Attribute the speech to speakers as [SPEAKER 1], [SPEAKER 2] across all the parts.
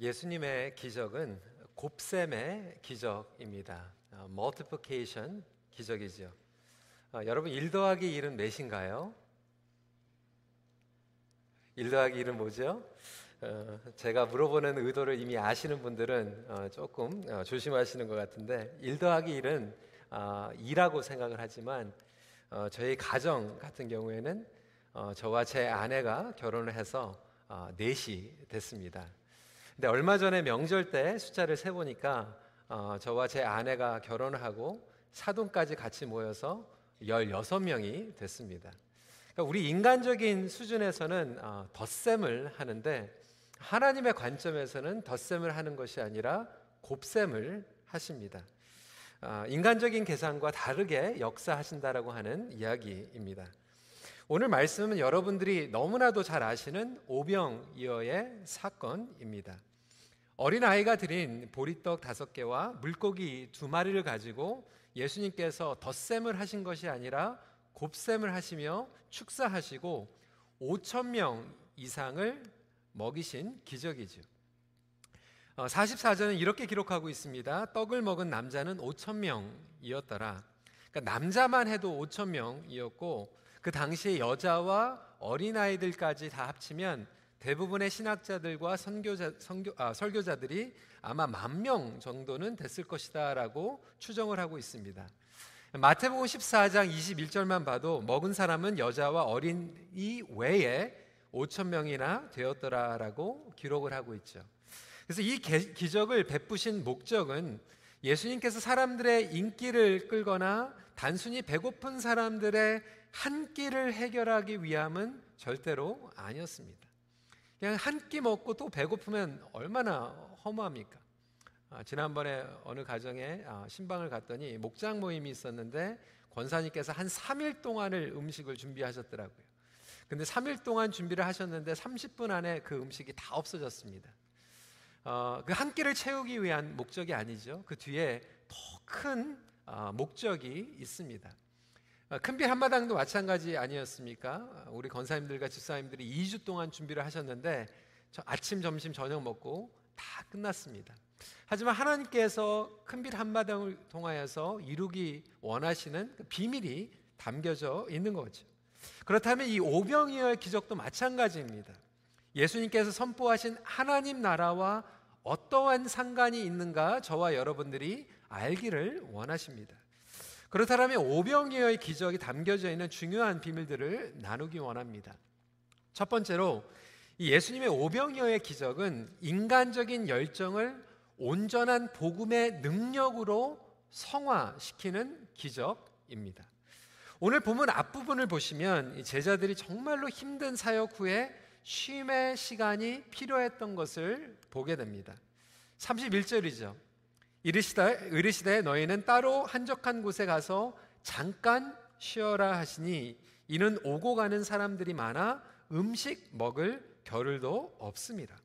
[SPEAKER 1] 예수님의 기적은 곱셈의 기적입니다. 어, multiplication 기적이죠. 어, 여러분 1 더하기 1은 몇인가요? 1 더하기 1은 뭐죠? 어, 제가 물어보는 의도를 이미 아시는 분들은 어, 조금 어, 조심하시는 것 같은데 1 더하기 1은 2라고 생각을 하지만 저희 가정 같은 경우에는 저와 제 아내가 결혼을 해서 넷이 됐습니다. 근데 얼마 전에 명절 때 숫자를 세 보니까 저와 제 아내가 결혼을 하고 사돈까지 같이 모여서 16명이 됐습니다. 그러니까 우리 인간적인 수준에서는 덧셈을 하는데 하나님의 관점에서는 덧셈을 하는 것이 아니라 곱셈을 하십니다. 아, 인간적인 계산과 다르게 역사하신다라고 하는 이야기입니다. 오늘 말씀은 여러분들이 너무나도 잘 아시는 오병이어의 사건입니다. 어린 아이가 드린 보리떡 다섯 개와 물고기 두 마리를 가지고 예수님께서 덧셈을 하신 것이 아니라 곱셈을 하시며 축사하시고 5천 명 이상을 먹이신 기적이죠. 44절은 어, 이렇게 기록하고 있습니다. 떡을 먹은 남자는 5천 명이었더라. 그러니까 남자만 해도 5천 명이었고 그 당시에 여자와 어린 아이들까지 다 합치면 대부분의 신학자들과 선교자, 선교, 아, 설교자들이 아마 만 명 정도는 됐을 것이다라고 추정을 하고 있습니다. 마태복음 14장 21절만 봐도 먹은 사람은 여자와 어린이 외에 5천 명이나 되었더라라고 기록을 하고 있죠. 그래서 이 기적을 베푸신 목적은 예수님께서 사람들의 인기를 끌거나 단순히 배고픈 사람들의 한 끼를 해결하기 위함은 절대로 아니었습니다. 그냥 한 끼 먹고 또 배고프면 얼마나 허무합니까? 아, 지난번에 어느 가정에 아, 신방을 갔더니 목장 모임이 있었는데 권사님께서 한 3일 동안을 음식을 준비하셨더라고요. 근데 3일 동안 준비를 하셨는데 30분 안에 그 음식이 다 없어졌습니다. 어, 그 한 끼를 채우기 위한 목적이 아니죠. 그 뒤에 더큰 어, 목적이 있습니다. 어, 큰빌 한마당도 마찬가지 아니었습니까? 우리 건사님들과 집사님들이 2주 동안 준비를 하셨는데 아침, 점심, 저녁 먹고 다 끝났습니다. 하지만 하나님께서 큰빌 한마당을 통하여서 이루기 원하시는 그 비밀이 담겨져 있는 거죠. 그렇다면 이 오병이어의 기적도 마찬가지입니다. 예수님께서 선포하신 하나님 나라와 어떠한 상관이 있는가 저와 여러분들이 알기를 원하십니다. 그렇다면 오병이어의 기적이 담겨져 있는 중요한 비밀들을 나누기 원합니다. 첫 번째로 예수님의 오병이어의 기적은 인간적인 열정을 온전한 복음의 능력으로 성화시키는 기적입니다. 오늘 본문 앞부분을 보시면 제자들이 정말로 힘든 사역 후에 쉼의 시간이 필요했던 것을 보게 됩니다. 31절이죠. 이르시되, 이르시되 너희는 따로 한적한 곳에 가서 잠깐 쉬어라 하시니 이는 오고 가는 사람들이 많아 음식 먹을 겨를도 없습니다.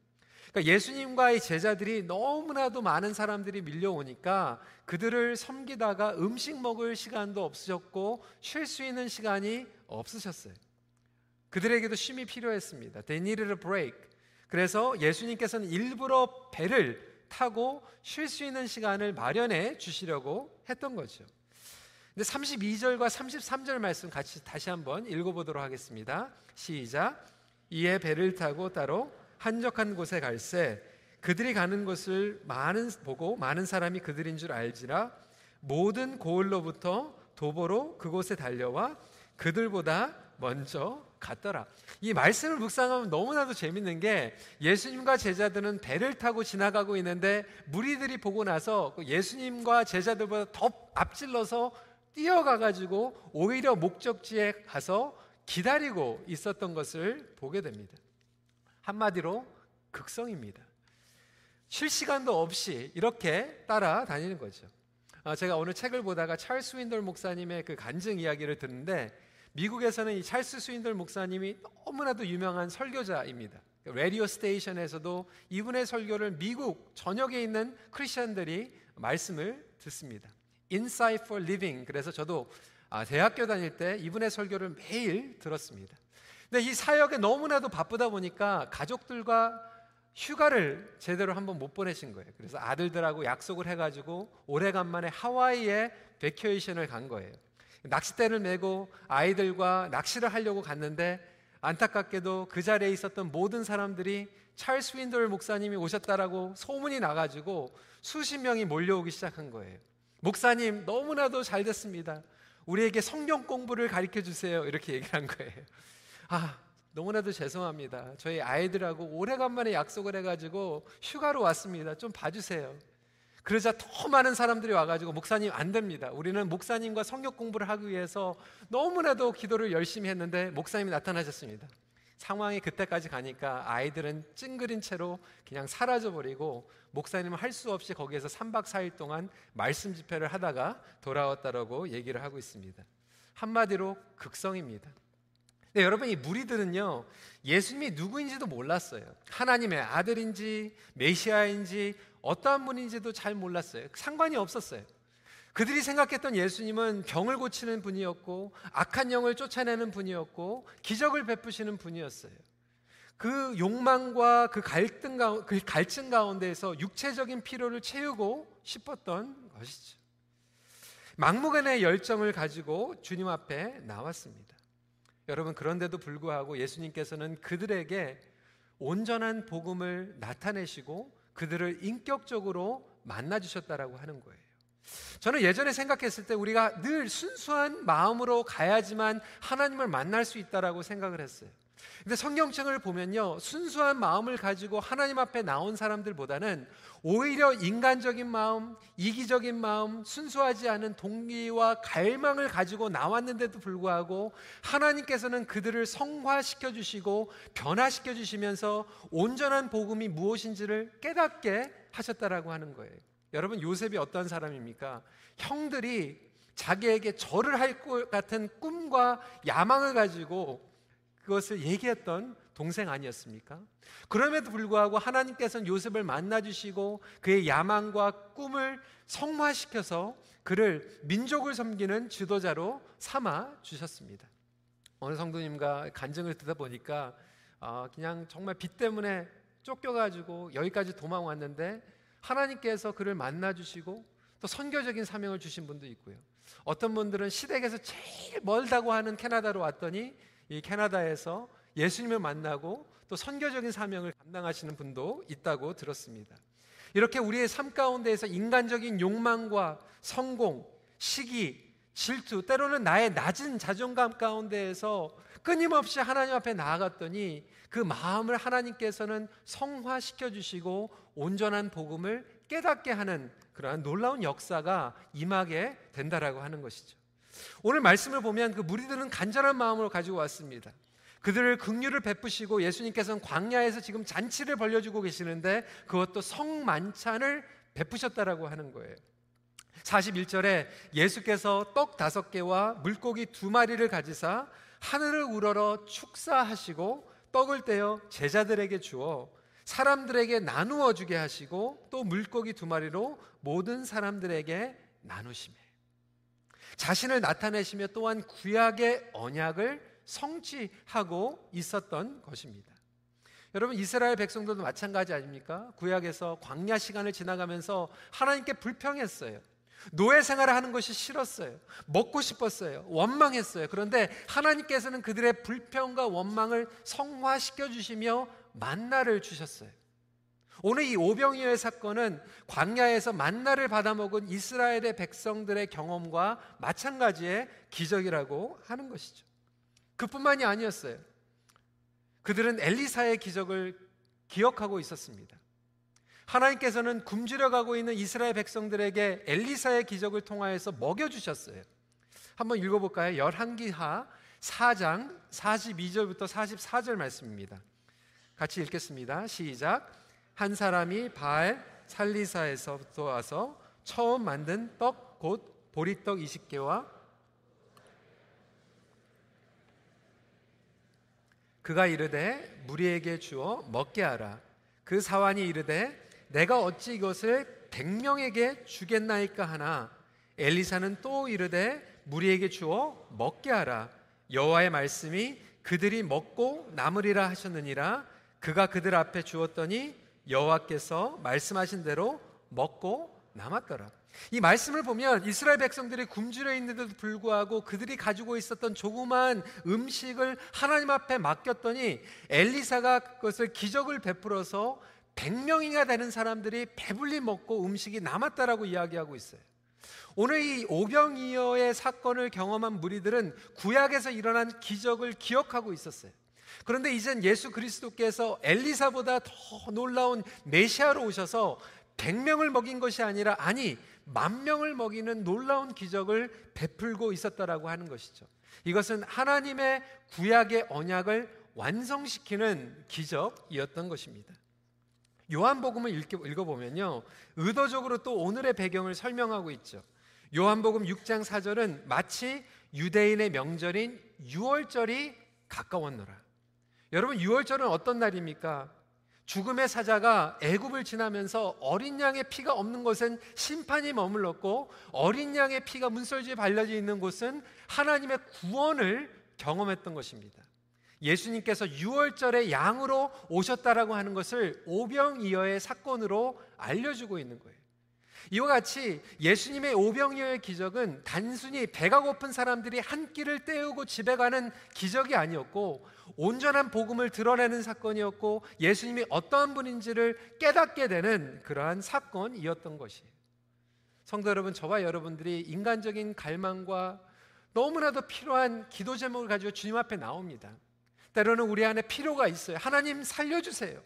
[SPEAKER 1] 그러니까 예수님과의 제자들이 너무나도 많은 사람들이 밀려오니까 그들을 섬기다가 음식 먹을 시간도 없으셨고 쉴 수 있는 시간이 없으셨어요. 그들에게도 쉼이 필요했습니다. They needed a break. 그래서 예수님께서는 일부러 배를 타고 쉴 수 있는 시간을 마련해 주시려고 했던 거죠. 근데 32절과 33절 말씀 같이 다시 한번 읽어보도록 하겠습니다. 시작. 이에 배를 타고 따로 한적한 곳에 갈새 그들이 가는 곳을 많은 보고 많은 사람이 그들인 줄 알지라 모든 고을로부터 도보로 그곳에 달려와 그들보다 먼저 갔더라. 이 말씀을 묵상하면 너무나도 재밌는 게 예수님과 제자들은 배를 타고 지나가고 있는데 무리들이 보고 나서 그 예수님과 제자들보다 더 앞질러서 뛰어가 가지고 오히려 목적지에 가서 기다리고 있었던 것을 보게 됩니다. 한마디로 극성입니다. 쉴 시간도 없이 이렇게 따라다니는 거죠. 아, 제가 오늘 책을 보다가 찰스 윈돌 목사님의 그 간증 이야기를 듣는데 미국에서는 이 찰스 스윈돌 목사님이 너무나도 유명한 설교자입니다. 라디오 스테이션에서도 이분의 설교를 미국 전역에 있는 크리스천들이 말씀을 듣습니다. Insight for Living. 그래서 저도 아, 대학교 다닐 때 이분의 설교를 매일 들었습니다. 근데 이 사역에 너무나도 바쁘다 보니까 가족들과 휴가를 제대로 한번 못 보내신 거예요. 그래서 아들들하고 약속을 해가지고 오래간만에 하와이에 베케이션을 간 거예요. 낚싯대를 메고 아이들과 낚시를 하려고 갔는데 안타깝게도 그 자리에 있었던 모든 사람들이 찰스 윈돌 목사님이 오셨다라고 소문이 나가지고 수십 명이 몰려오기 시작한 거예요. 목사님 너무나도 잘 됐습니다. 우리에게 성경 공부를 가르쳐 주세요. 이렇게 얘기를 한 거예요. 아, 너무나도 죄송합니다. 저희 아이들하고 오래간만에 약속을 해가지고 휴가로 왔습니다. 좀 봐주세요. 그러자 더 많은 사람들이 와가지고 목사님 안 됩니다. 우리는 목사님과 성경 공부를 하기 위해서 너무나도 기도를 열심히 했는데 목사님이 나타나셨습니다. 상황이 그때까지 가니까 아이들은 찡그린 채로 그냥 사라져버리고 목사님은 할 수 없이 거기에서 3박 4일 동안 말씀 집회를 하다가 돌아왔다라고 얘기를 하고 있습니다. 한마디로 극성입니다. 네, 여러분 이 무리들은요 예수님이 누구인지도 몰랐어요. 하나님의 아들인지 메시아인지 어떠한 분인지도 잘 몰랐어요. 상관이 없었어요. 그들이 생각했던 예수님은 병을 고치는 분이었고 악한 영을 쫓아내는 분이었고 기적을 베푸시는 분이었어요. 그 욕망과 그 갈등 가 그 갈증 가운데에서 육체적인 피로를 채우고 싶었던 것이죠. 막무가내 열정을 가지고 주님 앞에 나왔습니다. 여러분 그런데도 불구하고 예수님께서는 그들에게 온전한 복음을 나타내시고 그들을 인격적으로 만나 주셨다라고 하는 거예요. 저는 예전에 생각했을 때 우리가 늘 순수한 마음으로 가야지만 하나님을 만날 수 있다라고 생각을 했어요. 근데 성경책을 보면요. 순수한 마음을 가지고 하나님 앞에 나온 사람들보다는 오히려 인간적인 마음, 이기적인 마음, 순수하지 않은 동기와 갈망을 가지고 나왔는데도 불구하고 하나님께서는 그들을 성화시켜 주시고 변화시켜 주시면서 온전한 복음이 무엇인지를 깨닫게 하셨다라고 하는 거예요. 여러분 요셉이 어떤 사람입니까? 형들이 자기에게 절을 할 것 같은 꿈과 야망을 가지고 그것을 얘기했던 동생 아니었습니까? 그럼에도 불구하고 하나님께서는 요셉을 만나 주시고 그의 야망과 꿈을 성화시켜서 그를 민족을 섬기는 지도자로 삼아 주셨습니다. 어느 성도님과 간증을 듣다 보니까 어, 그냥 정말 빚 때문에 쫓겨가지고 여기까지 도망 왔는데 하나님께서 그를 만나 주시고 또 선교적인 사명을 주신 분도 있고요. 어떤 분들은 시댁에서 제일 멀다고 하는 캐나다로 왔더니 이 캐나다에서 예수님을 만나고 또 선교적인 사명을 감당하시는 분도 있다고 들었습니다. 이렇게 우리의 삶 가운데에서 인간적인 욕망과 성공, 시기, 질투, 때로는 나의 낮은 자존감 가운데에서 끊임없이 하나님 앞에 나아갔더니 그 마음을 하나님께서는 성화시켜 주시고 온전한 복음을 깨닫게 하는 그러한 놀라운 역사가 임하게 된다라고 하는 것이죠. 오늘 말씀을 보면 그 무리들은 간절한 마음으로 가지고 왔습니다. 그들을 긍휼을 베푸시고 예수님께서는 광야에서 지금 잔치를 벌려주고 계시는데 그것도 성만찬을 베푸셨다라고 하는 거예요. 41절에 예수께서 떡 다섯 개와 물고기 두 마리를 가지사 하늘을 우러러 축사하시고 떡을 떼어 제자들에게 주어 사람들에게 나누어 주게 하시고 또 물고기 두 마리로 모든 사람들에게 나누심에 자신을 나타내시며 또한 구약의 언약을 성취하고 있었던 것입니다. 여러분 이스라엘 백성들도 마찬가지 아닙니까? 구약에서 광야 시간을 지나가면서 하나님께 불평했어요. 노예 생활을 하는 것이 싫었어요. 먹고 싶었어요. 원망했어요. 그런데 하나님께서는 그들의 불평과 원망을 성화시켜 주시며 만나를 주셨어요. 오늘 이 오병이어의 사건은 광야에서 만나를 받아먹은 이스라엘의 백성들의 경험과 마찬가지의 기적이라고 하는 것이죠. 그뿐만이 아니었어요. 그들은 엘리사의 기적을 기억하고 있었습니다. 하나님께서는 굶주려 가고 있는 이스라엘 백성들에게 엘리사의 기적을 통하여서 먹여 주셨어요. 한번 읽어 볼까요? 열한기하 4장 42절부터 44절 말씀입니다. 같이 읽겠습니다. 시작. 한 사람이 바알 살리사에서부터 와서 처음 만든 떡 곧 보리떡 20개와 그가 이르되 무리에게 주어 먹게 하라. 그 사환이 이르되 내가 어찌 이것을 백명에게 주겠나이까 하나. 엘리사는 또 이르되 무리에게 주어 먹게 하라. 여호와의 말씀이 그들이 먹고 남으리라 하셨느니라. 그가 그들 앞에 주었더니 여호와께서 말씀하신 대로 먹고 남았더라. 이 말씀을 보면 이스라엘 백성들이 굶주려 있는데도 불구하고 그들이 가지고 있었던 조그만 음식을 하나님 앞에 맡겼더니 엘리사가 그것을 기적을 베풀어서 100명이나 되는 사람들이 배불리 먹고 음식이 남았다라고 이야기하고 있어요. 오늘 이 오병이어의 사건을 경험한 무리들은 구약에서 일어난 기적을 기억하고 있었어요. 그런데 이젠 예수 그리스도께서 엘리사보다 더 놀라운 메시아로 오셔서 100명을 먹인 것이 아니라 아니 만 명을 먹이는 놀라운 기적을 베풀고 있었다라고 하는 것이죠. 이것은 하나님의 구약의 언약을 완성시키는 기적이었던 것입니다. 요한복음을 읽어 보면요. 의도적으로 또 오늘의 배경을 설명하고 있죠. 요한복음 6장 4절은 마치 유대인의 명절인 유월절이 가까웠노라. 여러분 유월절은 어떤 날입니까? 죽음의 사자가 애굽을 지나면서 어린 양의 피가 없는 곳은 심판이 머물렀고 어린 양의 피가 문설주에 발려져 있는 곳은 하나님의 구원을 경험했던 것입니다. 예수님께서 6월절에 양으로 오셨다라고 하는 것을 오병이어의 사건으로 알려주고 있는 거예요. 이와 같이 예수님의 오병이어의 기적은 단순히 배가 고픈 사람들이 한 끼를 때우고 집에 가는 기적이 아니었고 온전한 복음을 드러내는 사건이었고 예수님이 어떠한 분인지를 깨닫게 되는 그러한 사건이었던 것이에요. 성도 여러분, 저와 여러분들이 인간적인 갈망과 너무나도 필요한 기도 제목을 가지고 주님 앞에 나옵니다. 때로는 우리 안에 필요가 있어요. 하나님 살려주세요.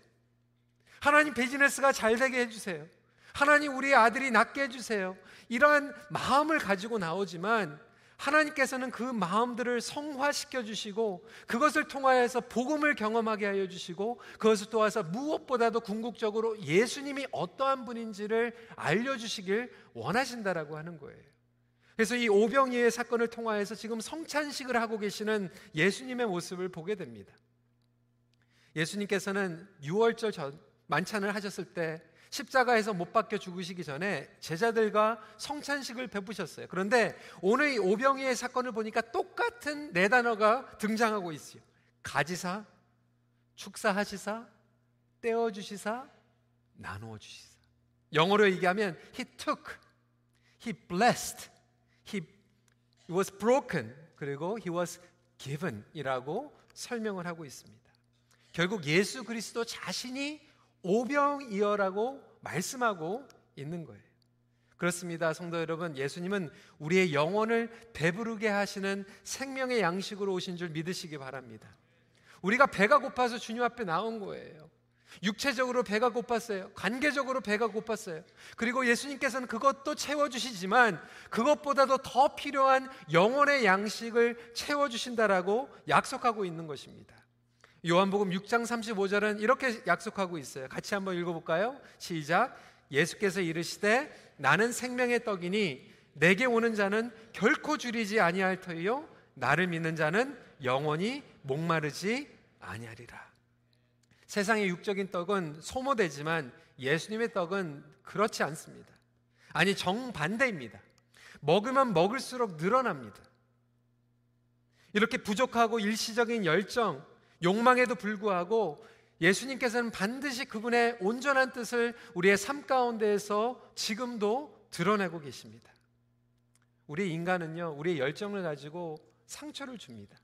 [SPEAKER 1] 하나님 비즈니스가 잘 되게 해주세요. 하나님 우리 아들이 낫게 해주세요. 이러한 마음을 가지고 나오지만 하나님께서는 그 마음들을 성화시켜 주시고 그것을 통하여서 복음을 경험하게 하여 주시고 그것을 도와서 무엇보다도 궁극적으로 예수님이 어떠한 분인지를 알려 주시길 원하신다라고 하는 거예요. 그래서 이 오병이의 사건을 통하여서 지금 성찬식을 하고 계시는 예수님의 모습을 보게 됩니다. 예수님께서는 6월절 전 만찬을 하셨을 때 십자가에서 못 박혀 죽으시기 전에 제자들과 성찬식을 베푸셨어요. 그런데 오늘 이 오병이의 사건을 보니까 똑같은 네 단어가 등장하고 있어요. 가지사, 축사하시사, 떼어주시사, 나누어 주시사. 영어로 얘기하면 he took, he blessed, he was broken, 그리고 he was given이라고 설명을 하고 있습니다. 결국 예수 그리스도 자신이 오병이어라고 말씀하고 있는 거예요. 그렇습니다. 성도 여러분, 예수님은 우리의 영혼을 배부르게 하시는 생명의 양식으로 오신 줄 믿으시기 바랍니다. 우리가 배가 고파서 주님 앞에 나온 거예요. 육체적으로 배가 고팠어요. 관계적으로 배가 고팠어요. 그리고 예수님께서는 그것도 채워주시지만 그것보다도 더 필요한 영혼의 양식을 채워주신다라고 약속하고 있는 것입니다. 요한복음 6장 35절은 이렇게 약속하고 있어요. 같이 한번 읽어볼까요? 시작. 예수께서 이르시되 나는 생명의 떡이니 내게 오는 자는 결코 줄이지 아니할 터이요 나를 믿는 자는 영원히 목마르지 아니하리라. 세상의 육적인 떡은 소모되지만 예수님의 떡은 그렇지 않습니다. 아니 정반대입니다. 먹으면 먹을수록 늘어납니다. 이렇게 부족하고 일시적인 열정, 욕망에도 불구하고 예수님께서는 반드시 그분의 온전한 뜻을 우리의 삶 가운데에서 지금도 드러내고 계십니다. 우리 인간은요, 우리의 열정을 가지고 상처를 줍니다.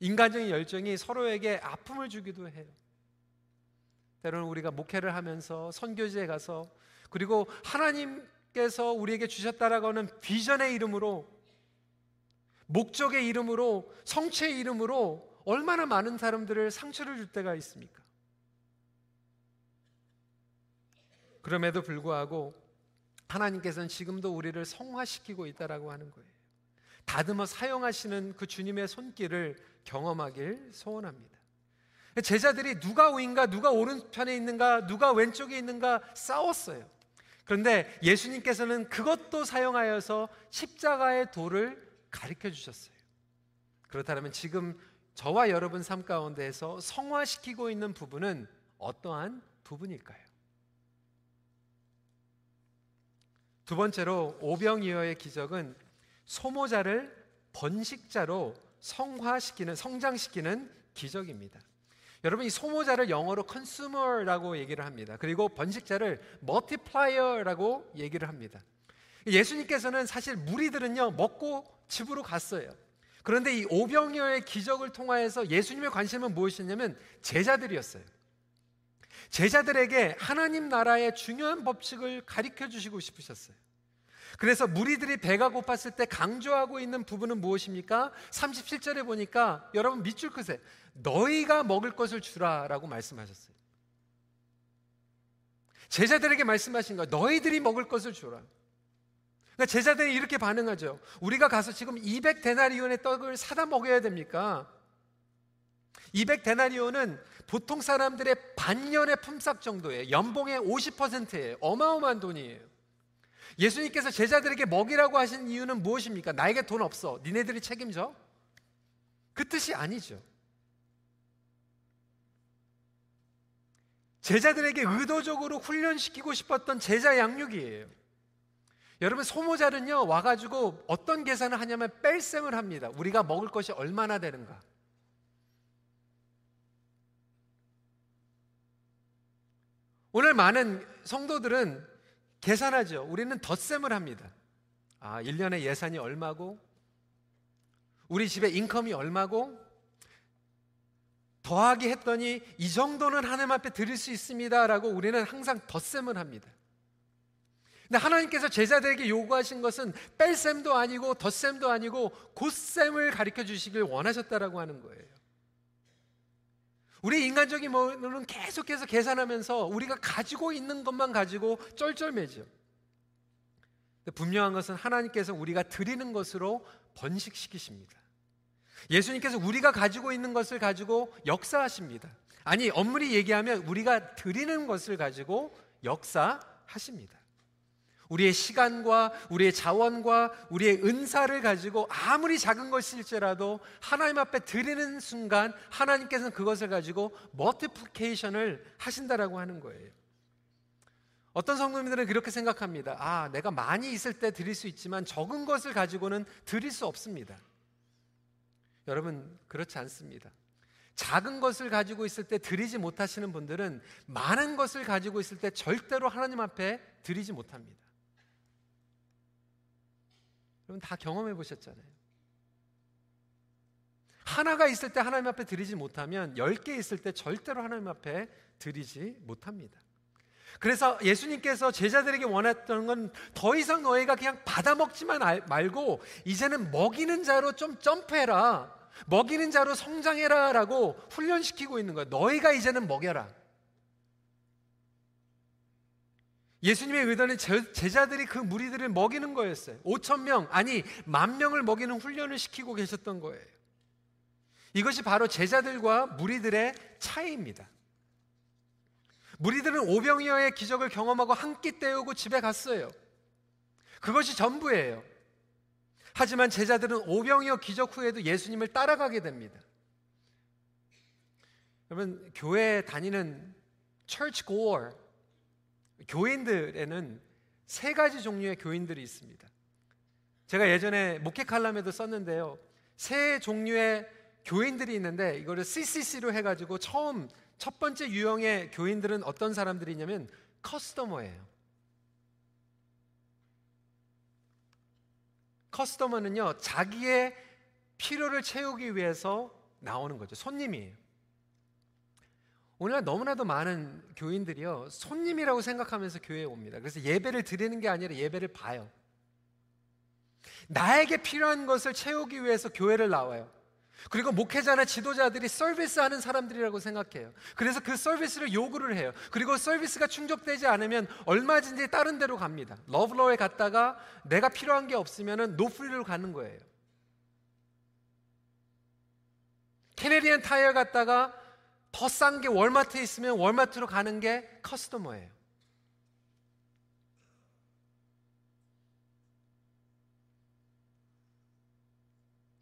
[SPEAKER 1] 인간적인 열정이 서로에게 아픔을 주기도 해요. 때로는 우리가 목회를 하면서 선교지에 가서 그리고 하나님께서 우리에게 주셨다라고 하는 비전의 이름으로 목적의 이름으로 성체의 이름으로 얼마나 많은 사람들을 상처를 줄 때가 있습니까? 그럼에도 불구하고 하나님께서는 지금도 우리를 성화시키고 있다라고 하는 거예요. 다듬어 사용하시는 그 주님의 손길을 경험하길 소원합니다. 제자들이 누가 우인가, 누가 오른편에 있는가, 누가 왼쪽에 있는가 싸웠어요. 그런데 예수님께서는 그것도 사용하여서 십자가의 도를 가르쳐 주셨어요. 그렇다면 지금 저와 여러분 삶 가운데에서 성화시키고 있는 부분은 어떠한 부분일까요? 두 번째로 오병이어의 기적은 소모자를 번식자로 성화시키는 성장시키는 기적입니다. 여러분 이 소모자를 영어로 consumer라고 얘기를 합니다. 그리고 번식자를 multiplier라고 얘기를 합니다. 예수님께서는 사실 무리들은요 먹고 집으로 갔어요. 그런데 이 오병이어의 기적을 통하여서 예수님의 관심은 무엇이냐면 제자들이었어요. 제자들에게 하나님 나라의 중요한 법칙을 가르쳐 주시고 싶으셨어요. 그래서 무리들이 배가 고팠을 때 강조하고 있는 부분은 무엇입니까? 37절에 보니까 여러분 밑줄 크세요. 너희가 먹을 것을 주라라고 말씀하셨어요. 제자들에게 말씀하신 거예요. 너희들이 먹을 것을 주라. 그러니까 제자들이 이렇게 반응하죠. 우리가 가서 지금 200데나리온의 떡을 사다 먹여야 됩니까? 200데나리온은 보통 사람들의 반년의 품삯 정도예요. 연봉의 50%예요. 어마어마한 돈이에요. 예수님께서 제자들에게 먹이라고 하신 이유는 무엇입니까? 나에게 돈 없어. 니네들이 책임져? 그 뜻이 아니죠. 제자들에게 의도적으로 훈련시키고 싶었던 제자 양육이에요. 여러분 소모자는요 와가지고 어떤 계산을 하냐면 뺄셈을 합니다. 우리가 먹을 것이 얼마나 되는가. 오늘 많은 성도들은 계산하죠. 우리는 덧셈을 합니다. 아, 1년에 예산이 얼마고, 우리 집에 인컴이 얼마고, 더하기 했더니 이 정도는 하나님 앞에 드릴 수 있습니다라고 우리는 항상 덧셈을 합니다. 근데 하나님께서 제자들에게 요구하신 것은 뺄셈도 아니고 덧셈도 아니고 곧셈을 가르쳐 주시길 원하셨다라고 하는 거예요. 우리 인간적인 머리는 계속해서 계산하면서 우리가 가지고 있는 것만 가지고 쩔쩔매죠. 분명한 것은 하나님께서 우리가 드리는 것으로 번식시키십니다. 예수님께서 우리가 가지고 있는 것을 가지고 역사하십니다. 아니, 엄밀히 얘기하면 우리가 드리는 것을 가지고 역사하십니다. 우리의 시간과 우리의 자원과 우리의 은사를 가지고 아무리 작은 것일지라도 하나님 앞에 드리는 순간 하나님께서는 그것을 가지고 멀티플케이션을 하신다라고 하는 거예요. 어떤 성도님들은 그렇게 생각합니다. 아, 내가 많이 있을 때 드릴 수 있지만 적은 것을 가지고는 드릴 수 없습니다. 여러분, 그렇지 않습니다. 작은 것을 가지고 있을 때 드리지 못하시는 분들은 많은 것을 가지고 있을 때 절대로 하나님 앞에 드리지 못합니다. 여러분 다 경험해 보셨잖아요. 하나가 있을 때 하나님 앞에 드리지 못하면 열 개 있을 때 절대로 하나님 앞에 드리지 못합니다. 그래서 예수님께서 제자들에게 원했던 건 더 이상 너희가 그냥 받아 먹지만 말고 이제는 먹이는 자로 좀 점프해라. 먹이는 자로 성장해라 라고 훈련시키고 있는 거야. 너희가 이제는 먹여라. 예수님의 의도는 제자들이 그 무리들을 먹이는 거였어요. 5천 명, 아니 만 명을 먹이는 훈련을 시키고 계셨던 거예요. 이것이 바로 제자들과 무리들의 차이입니다. 무리들은 오병이어의 기적을 경험하고 한 끼 때우고 집에 갔어요. 그것이 전부예요. 하지만 제자들은 오병이어 기적 후에도 예수님을 따라가게 됩니다. 여러분 교회 다니는 church goer 교인들에는 세 가지 종류의 교인들이 있습니다. 제가 예전에 목회 칼럼에도 썼는데요. 세 종류의 교인들이 있는데 이거를 CCC로 해가지고 처음 첫 번째 유형의 교인들은 어떤 사람들이냐면 커스터머예요. 커스터머는요 자기의 필요를 채우기 위해서 나오는 거죠. 손님이에요. 오늘날 너무나도 많은 교인들이요 손님이라고 생각하면서 교회에 옵니다. 그래서 예배를 드리는 게 아니라 예배를 봐요. 나에게 필요한 것을 채우기 위해서 교회를 나와요. 그리고 목회자나 지도자들이 서비스하는 사람들이라고 생각해요. 그래서 그 서비스를 요구를 해요. 그리고 서비스가 충족되지 않으면 얼마든지 다른 데로 갑니다. Loblaw에 갔다가 내가 필요한 게 없으면 No Frills로 가는 거예요. Canadian Tire 갔다가 더 싼 게 월마트에 있으면 월마트로 가는 게 customer예요.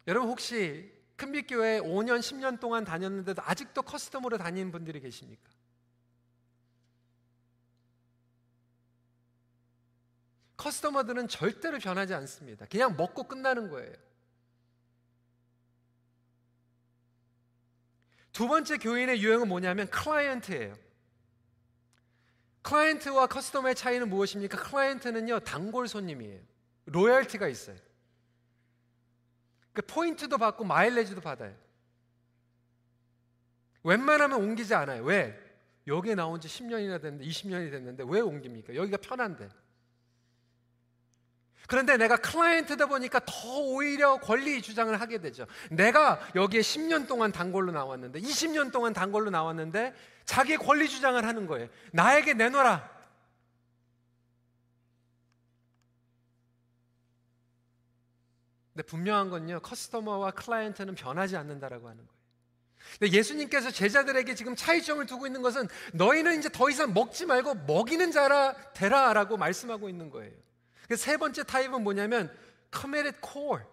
[SPEAKER 1] 여러분 혹시 큰빛교회 5년, 10년 동안 다녔는데도 아직도 커스터머로 다니는 분들이 계십니까? 커스터머들은 절대로 변하지 않습니다. 그냥 먹고 끝나는 거예요. 두 번째 교인의 유형은 뭐냐면 클라이언트예요. 클라이언트와 커스터머의 차이는 무엇입니까? 클라이언트는요, 단골 손님이에요. 로열티가 있어요. 그 포인트도 받고 마일리지도 받아요. 웬만하면 옮기지 않아요. 왜? 여기에 나온 지 10년이나 됐는데 20년이 됐는데 왜 옮깁니까? 여기가 편한데. 그런데 내가 클라이언트다 보니까 더 오히려 권리 주장을 하게 되죠. 내가 여기에 10년 동안 단골로 나왔는데 20년 동안 단골로 나왔는데 자기 권리 주장을 하는 거예요. 나에게 내놔라. 근데 분명한 건요. 커스터머와 클라이언트는 변하지 않는다라고 하는 거예요. 근데 예수님께서 제자들에게 지금 차이점을 두고 있는 것은 너희는 이제 더 이상 먹지 말고 먹이는 자라 되라라고 말씀하고 있는 거예요. 세 번째 타입은 뭐냐면 committed core.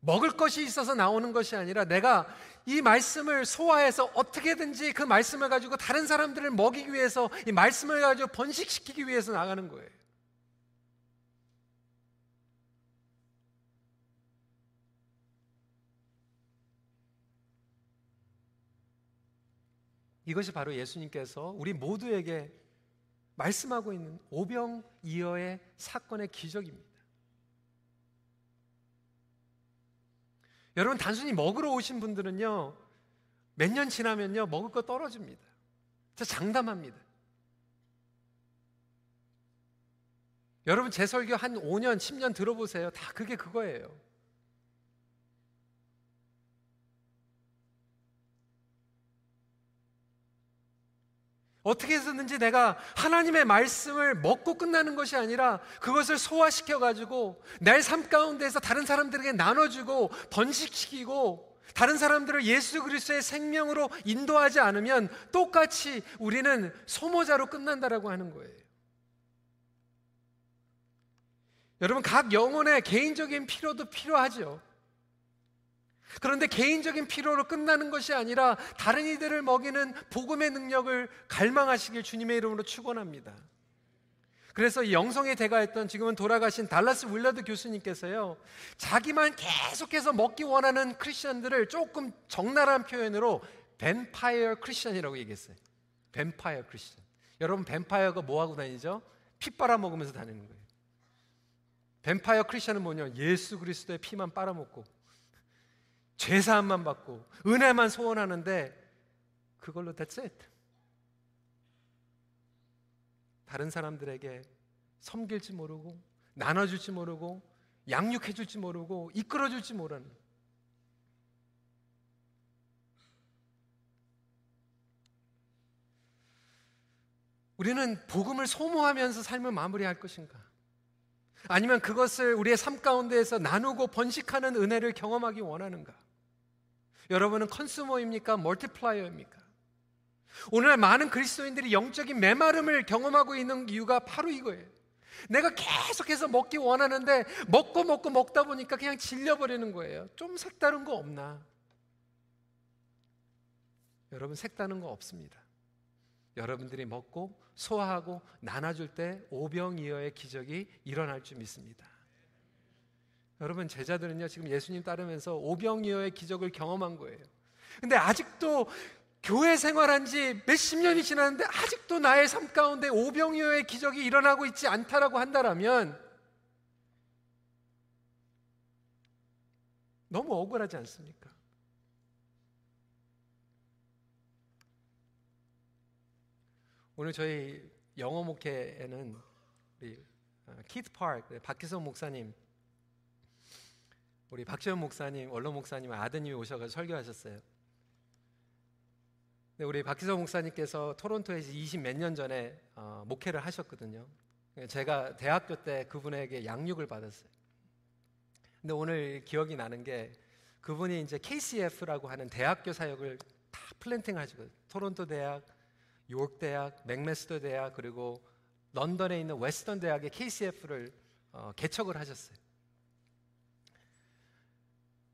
[SPEAKER 1] 먹을 것이 있어서 나오는 것이 아니라 내가 이 말씀을 소화해서 어떻게든지 그 말씀을 가지고 다른 사람들을 먹이기 위해서 이 말씀을 가지고 번식시키기 위해서 나가는 거예요. 이것이 바로 예수님께서 우리 모두에게 말씀하고 있는 오병이어의 사건의 기적입니다. 여러분 단순히 먹으러 오신 분들은요 몇 년 지나면요 먹을 거 떨어집니다. 저 장담합니다. 여러분 제 설교 한 5년, 10년 들어보세요. 다 그게 그거예요. 어떻게 해서든지 내가 하나님의 말씀을 먹고 끝나는 것이 아니라 그것을 소화시켜 가지고 내 삶 가운데서 다른 사람들에게 나눠주고 번식시키고 다른 사람들을 예수 그리스도의 생명으로 인도하지 않으면 똑같이 우리는 소모자로 끝난다라고 하는 거예요. 여러분 각 영혼의 개인적인 필요도 필요하죠. 그런데 개인적인 필요로 끝나는 것이 아니라 다른 이들을 먹이는 복음의 능력을 갈망하시길 주님의 이름으로 축원합니다. 그래서 영성의 대가였던 지금은 돌아가신 달라스 윌러드 교수님께서요, 자기만 계속해서 먹기 원하는 크리스천들을 조금 적나라한 표현으로 뱀파이어 크리스천이라고 얘기했어요. 뱀파이어 크리스천. 여러분, 뱀파이어가 뭐 하고 다니죠? 피 빨아 먹으면서 다니는 거예요. 뱀파이어 크리스천은 뭐냐? 예수 그리스도의 피만 빨아먹고 죄사함만 받고 은혜만 소원하는데 그걸로 that's it. 다른 사람들에게 섬길지 모르고 나눠줄지 모르고 양육해줄지 모르고 이끌어줄지 모르는 우리는 복음을 소모하면서 삶을 마무리할 것인가? 아니면 그것을 우리의 삶 가운데에서 나누고 번식하는 은혜를 경험하기 원하는가? 여러분은 consumer입니까? multiplier입니까? 오늘날 많은 그리스도인들이 영적인 메마름을 경험하고 있는 이유가 바로 이거예요. 내가 계속해서 먹기 원하는데 먹고 먹고 먹다 보니까 그냥 질려버리는 거예요. 좀 색다른 거 없나? 여러분 색다른 거 없습니다. 여러분들이 먹고 소화하고 나눠줄 때 오병이어의 기적이 일어날 줄 믿습니다. 여러분 제자들은요 지금 예수님 따르면서 오병이어의 기적을 경험한 거예요. 근데 아직도 교회 생활한 지 몇십 년이 지났는데 아직도 나의 삶 가운데 오병이어의 기적이 일어나고 있지 않다라고 한다라면 너무 억울하지 않습니까? 오늘 저희 영어 목회에는 우리 키트 파크 박기성 목사님 우리 박지원 목사님, 원로 목사님 아드님이 오셔서 설교하셨어요. 네, 우리 박기서 목사님께서 토론토에서 20 몇 년 전에 어, 목회를 하셨거든요. 제가 대학교 때 그분에게 양육을 받았어요. 근데 오늘 기억이 나는 게 그분이 이제 KCF라고 하는 대학교 사역을 다 planting 하시고 토론토 대학, 요크 대학, 맥메스터 대학 그리고 런던에 있는 웨스턴 대학의 KCF를 어, 개척을 하셨어요.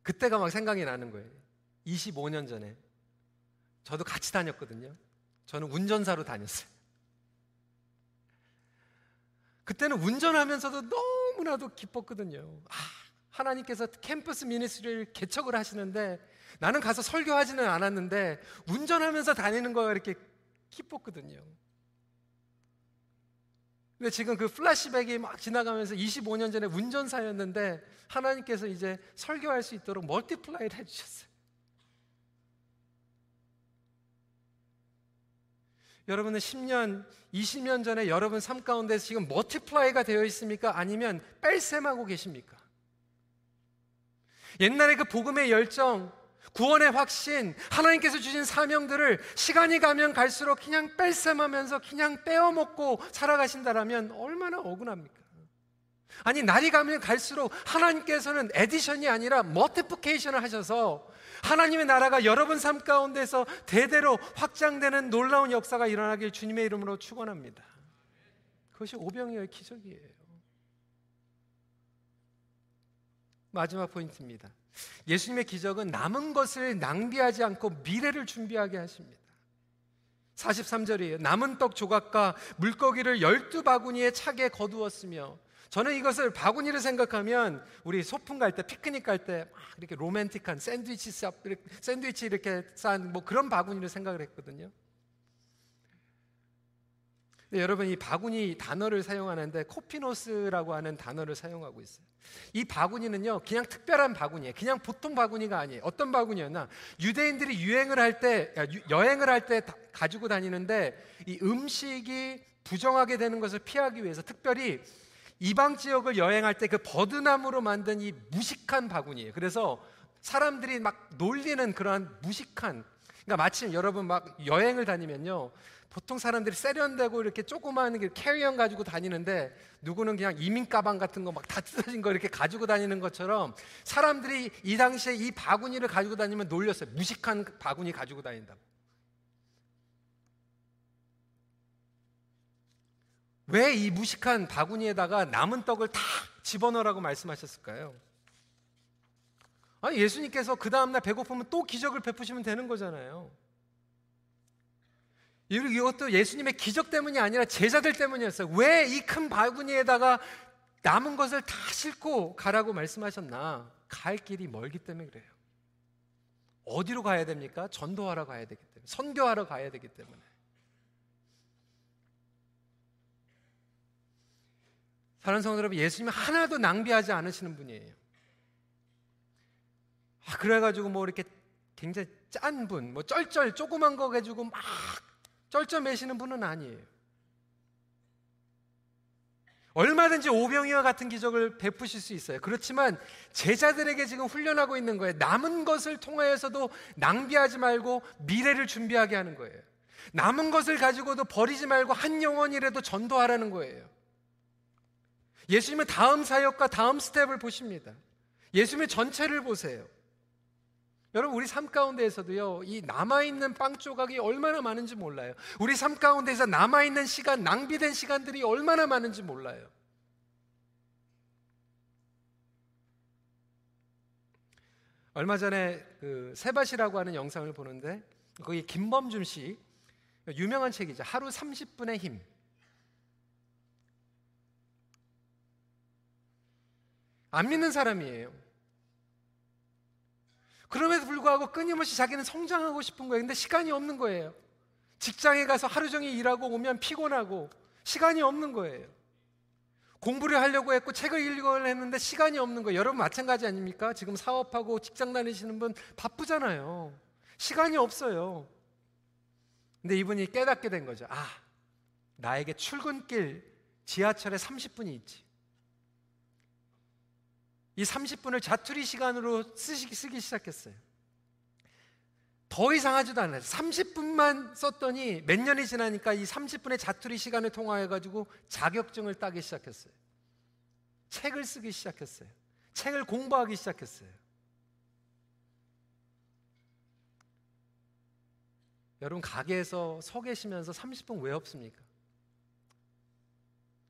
[SPEAKER 1] 그때가 막 생각이 나는 거예요. 25년 전에. 저도 같이 다녔거든요. 저는 운전사로 다녔어요. 그때는 운전하면서도 너무나도 기뻤거든요. 아, 하나님께서 campus ministry를 개척을 하시는데 나는 가서 설교하지는 않았는데 운전하면서 다니는 거가 이렇게 기뻤거든요. 근데 지금 그 플래시백이 막 지나가면서 25년 전에 운전사였는데 하나님께서 이제 설교할 수 있도록 multiply를 해주셨어요. 여러분은 10년, 20년 전에 여러분 삶 가운데 지금 multiply가 되어 있습니까? 아니면 뺄셈하고 계십니까? 옛날에 그 복음의 열정, 구원의 확신, 하나님께서 주신 사명들을 시간이 가면 갈수록 그냥 뺄셈하면서 그냥 떼어먹고 살아가신다라면 얼마나 억울합니까? 아니, 날이 가면 갈수록 하나님께서는 addition이 아니라 multiplication을 하셔서 하나님의 나라가 여러분 삶 가운데서 대대로 확장되는 놀라운 역사가 일어나길 주님의 이름으로 축원합니다. 그것이 오병이어의 기적이에요. 마지막 포인트입니다. 예수님의 기적은 남은 것을 낭비하지 않고 미래를 준비하게 하십니다. 43절이에요. 남은 떡 조각과 물고기를 열두 바구니에 차게 거두었으며 저는 이것을 바구니를 생각하면 우리 소풍 갈 때 피크닉 갈 때 막 이렇게 로맨틱한 샌드위치 샵 샌드위치 이렇게 싼 뭐 그런 바구니를 생각을 했거든요. 여러분 이 바구니 단어를 사용하는데 코피노스라고 하는 단어를 사용하고 있어요. 이 바구니는요, 그냥 특별한 바구니예요. 그냥 보통 바구니가 아니에요. 어떤 바구니였나? 유대인들이 유행을 할 때, 여행을 할 때 가지고 다니는데 이 음식이 부정하게 되는 것을 피하기 위해서 특별히 이방 지역을 여행할 때 그 버드나무로 만든 이 무식한 바구니예요. 그래서 사람들이 막 놀리는 그러한 무식한 그러니까 마침 여러분 막 여행을 다니면요. 보통 사람들이 세련되고 이렇게 조그마한 캐리언 가지고 다니는데 누구는 그냥 이민 가방 같은 거 막 다 뜯어진 거 이렇게 가지고 다니는 것처럼 사람들이 이 당시에 이 바구니를 가지고 다니면 놀렸어요. 무식한 바구니 가지고 다닌다고. 왜 이 무식한 바구니에다가 남은 떡을 다 집어넣으라고 말씀하셨을까요? 아니, 예수님께서 그 다음날 배고프면 또 기적을 베푸시면 되는 거잖아요. 이것도 예수님의 기적 때문이 아니라 제자들 때문이었어요. 왜 이 큰 바구니에다가 남은 것을 다 싣고 가라고 말씀하셨나? 갈 길이 멀기 때문에 그래요. 어디로 가야 됩니까? 전도하러 가야 되기 때문에. 선교하러 가야 되기 때문에. 사랑하는 성도 여러분, 예수님은 하나도 낭비하지 않으시는 분이에요. 아, 그래가지고 뭐 이렇게 굉장히 짠 분, 뭐 쩔쩔 조그만 거 가지고 막 쩔쩔매시는 분은 아니에요. 얼마든지 오병이와 같은 기적을 베푸실 수 있어요. 그렇지만 제자들에게 지금 훈련하고 있는 거예요. 남은 것을 통하여서도 낭비하지 말고 미래를 준비하게 하는 거예요. 남은 것을 가지고도 버리지 말고 한 영혼이라도 전도하라는 거예요. 예수님은 다음 사역과 다음 스텝을 보십니다. 예수님의 전체를 보세요. 여러분 우리 삶 가운데에서도요 이 남아 있는 빵 조각이 얼마나 많은지 몰라요. 우리 삶 가운데에서 남아 있는 시간 낭비된 시간들이 얼마나 많은지 몰라요. 얼마 전에 그 세밭이라고 하는 영상을 보는데 거기 김범준 씨 유명한 책이죠. 하루 30분의 힘. 안 믿는 사람이에요. 그럼에도 불구하고 끊임없이 자기는 성장하고 싶은 거예요. 근데 시간이 없는 거예요. 직장에 가서 하루 종일 일하고 오면 피곤하고 시간이 없는 거예요. 공부를 하려고 했고 책을 읽으려 했는데 시간이 없는 거예요. 여러분 마찬가지 아닙니까? 지금 사업하고 직장 다니시는 분 바쁘잖아요. 시간이 없어요. 근데 이분이 깨닫게 된 거죠. 아, 나에게 출근길 지하철에 30분이 있지. 이 30분을 자투리 시간으로 쓰기, 쓰기 시작했어요. 더 이상 하지도 않아요. 30분만 썼더니 몇 년이 지나니까 이 30분의 자투리 시간을 통하여 가지고 자격증을 따기 시작했어요. 책을 쓰기 시작했어요. 책을 공부하기 시작했어요. 여러분 가게에서 서 계시면서 30분 왜 없습니까?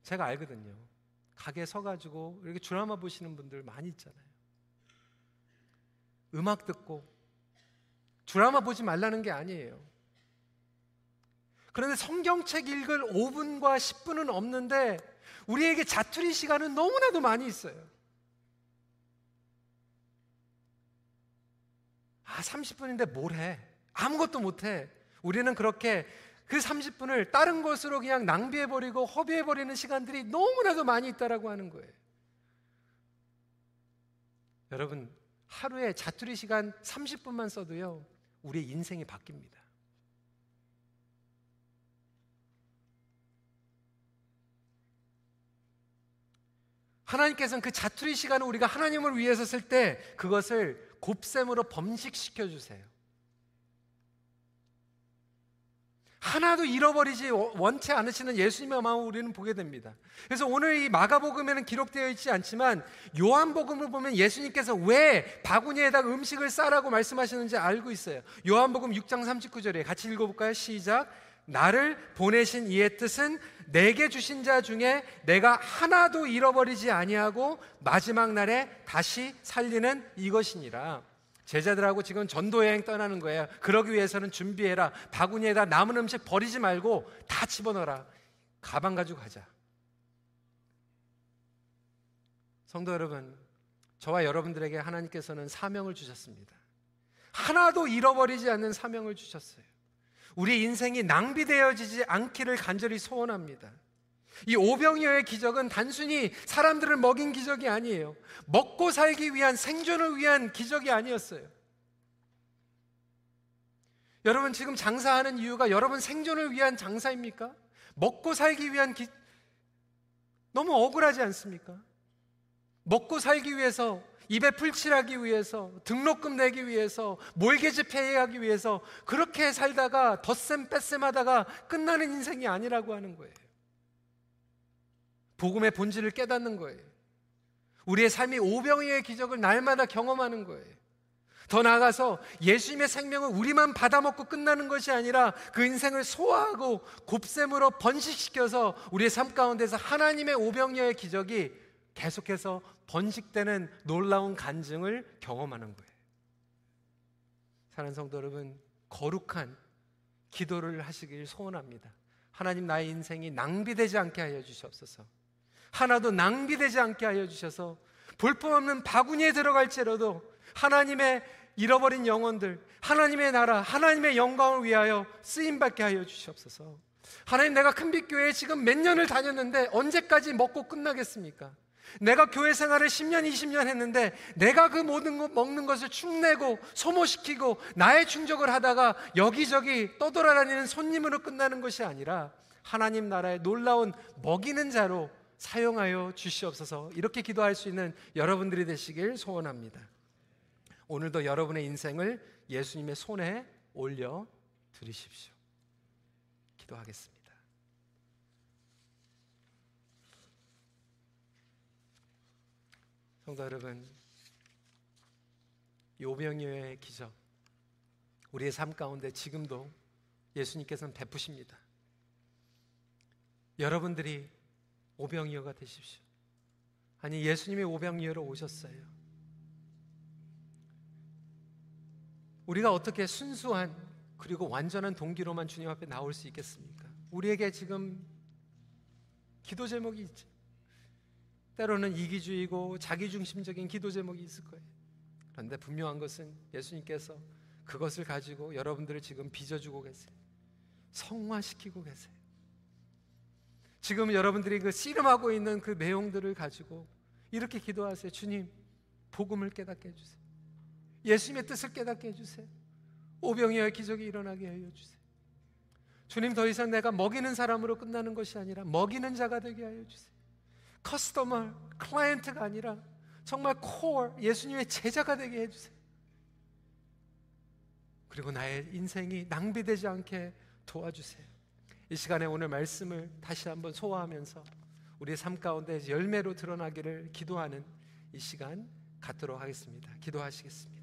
[SPEAKER 1] 제가 알거든요. 가게 서가지고 이렇게 드라마 보시는 분들 많이 있잖아요. 음악 듣고 드라마 보지 말라는 게 아니에요. 그런데 성경책 읽을 5분과 10분은 없는데 우리에게 자투리 시간은 너무나도 많이 있어요. 아, 30분인데 뭘 해? 아무것도 못 해. 우리는 그렇게 그 30분을 다른 것으로 그냥 낭비해버리고 허비해버리는 시간들이 너무나도 많이 있다라고 하는 거예요. 여러분, 하루에 자투리 시간 30분만 써도요, 우리의 인생이 바뀝니다. 하나님께서는 그 자투리 시간을 우리가 하나님을 위해서 쓸 때 그것을 곱셈으로 범식시켜 주세요. 하나도 잃어버리지 원치 않으시는 예수님의 마음을 우리는 보게 됩니다. 그래서 오늘 이 마가복음에는 기록되어 있지 않지만 요한복음을 보면 예수님께서 왜 바구니에다 음식을 싸라고 말씀하시는지 알고 있어요. 요한복음 6장 39절에 같이 읽어볼까요? 시작. 나를 보내신 이의 뜻은 내게 주신 자 중에 내가 하나도 잃어버리지 아니하고 마지막 날에 다시 살리는 이것이니라. 제자들하고 지금 전도 여행 떠나는 거예요. 그러기 위해서는 준비해라. 바구니에다 남은 음식 버리지 말고 다 집어넣어라. 가방 가지고 가자. 성도 여러분, 저와 여러분들에게 하나님께서는 사명을 주셨습니다. 하나도 잃어버리지 않는 사명을 주셨어요. 우리 인생이 낭비되어지지 않기를 간절히 소원합니다. 이 오병이어의 기적은 단순히 사람들을 먹인 기적이 아니에요. 먹고 살기 위한 생존을 위한 기적이 아니었어요. 여러분 지금 장사하는 이유가 여러분 생존을 위한 장사입니까? 먹고 살기 위한 기... 너무 억울하지 않습니까? 먹고 살기 위해서 입에 풀칠하기 위해서 등록금 내기 위해서 몰개지 페이하기 위해서 그렇게 살다가 덧셈 뺄셈 하다가 끝나는 인생이 아니라고 하는 거예요. 복음의 본질을 깨닫는 거예요. 우리의 삶이 오병이의 기적을 날마다 경험하는 거예요. 더 나아가서 예수님의 생명을 우리만 받아먹고 끝나는 것이 아니라 그 인생을 소화하고 곱셈으로 번식시켜서 우리의 삶 가운데서 하나님의 오병이의 기적이 계속해서 번식되는 놀라운 간증을 경험하는 거예요. 사랑하는 성도 여러분, 거룩한 기도를 하시길 소원합니다. 하나님 나의 인생이 낭비되지 않게 하여 주시옵소서. 하나도 낭비되지 않게 하여 주셔서 볼품없는 바구니에 들어갈지라도 하나님의 잃어버린 영혼들, 하나님의 나라, 하나님의 영광을 위하여 쓰임 받게 하여 주시옵소서. 하나님 내가 큰빛교회에 지금 몇 년을 다녔는데 언제까지 먹고 끝나겠습니까? 내가 교회 생활을 10년, 20년 했는데 내가 그 모든 것 먹는 것을 축내고 소모시키고 나의 충족을 하다가 여기저기 떠돌아다니는 손님으로 끝나는 것이 아니라 하나님 나라의 놀라운 먹이는 자로 사용하여 주시옵소서 이렇게 기도할 수 있는 여러분들이 되시길 소원합니다. 오늘도 여러분의 인생을 예수님의 손에 올려 드리십시오. 기도하겠습니다. 성도 여러분, 요병이의 기적, 우리의 삶 가운데 지금도 예수님께서는 베푸십니다. 여러분들이 오병이어가 되십시오. 아니 예수님이 오병이어로 오셨어요. 우리가 어떻게 순수한 그리고 완전한 동기로만 주님 앞에 나올 수 있겠습니까? 우리에게 지금 기도 제목이 있죠. 때로는 이기주의고 자기중심적인 기도 제목이 있을 거예요. 그런데 분명한 것은 예수님께서 그것을 가지고 여러분들을 지금 빚어주고 계세요. 성화시키고 계세요. 지금 여러분들이 그 씨름하고 있는 그 내용들을 가지고 이렇게 기도하세요. 주님, 복음을 깨닫게 해주세요. 예수님의 뜻을 깨닫게 해주세요. 오병이어의 기적이 일어나게 해주세요. 주님 더 이상 내가 먹이는 사람으로 끝나는 것이 아니라 먹이는 자가 되게 하여 주세요. 커스터머, 클라이언트가 아니라 정말 코어 예수님의 제자가 되게 해주세요. 그리고 나의 인생이 낭비되지 않게 도와주세요. 이 시간에 오늘 말씀을 다시 한번 소화하면서 우리의 삶 가운데 열매로 드러나기를 기도하는 이 시간 갖도록 하겠습니다. 기도하시겠습니다.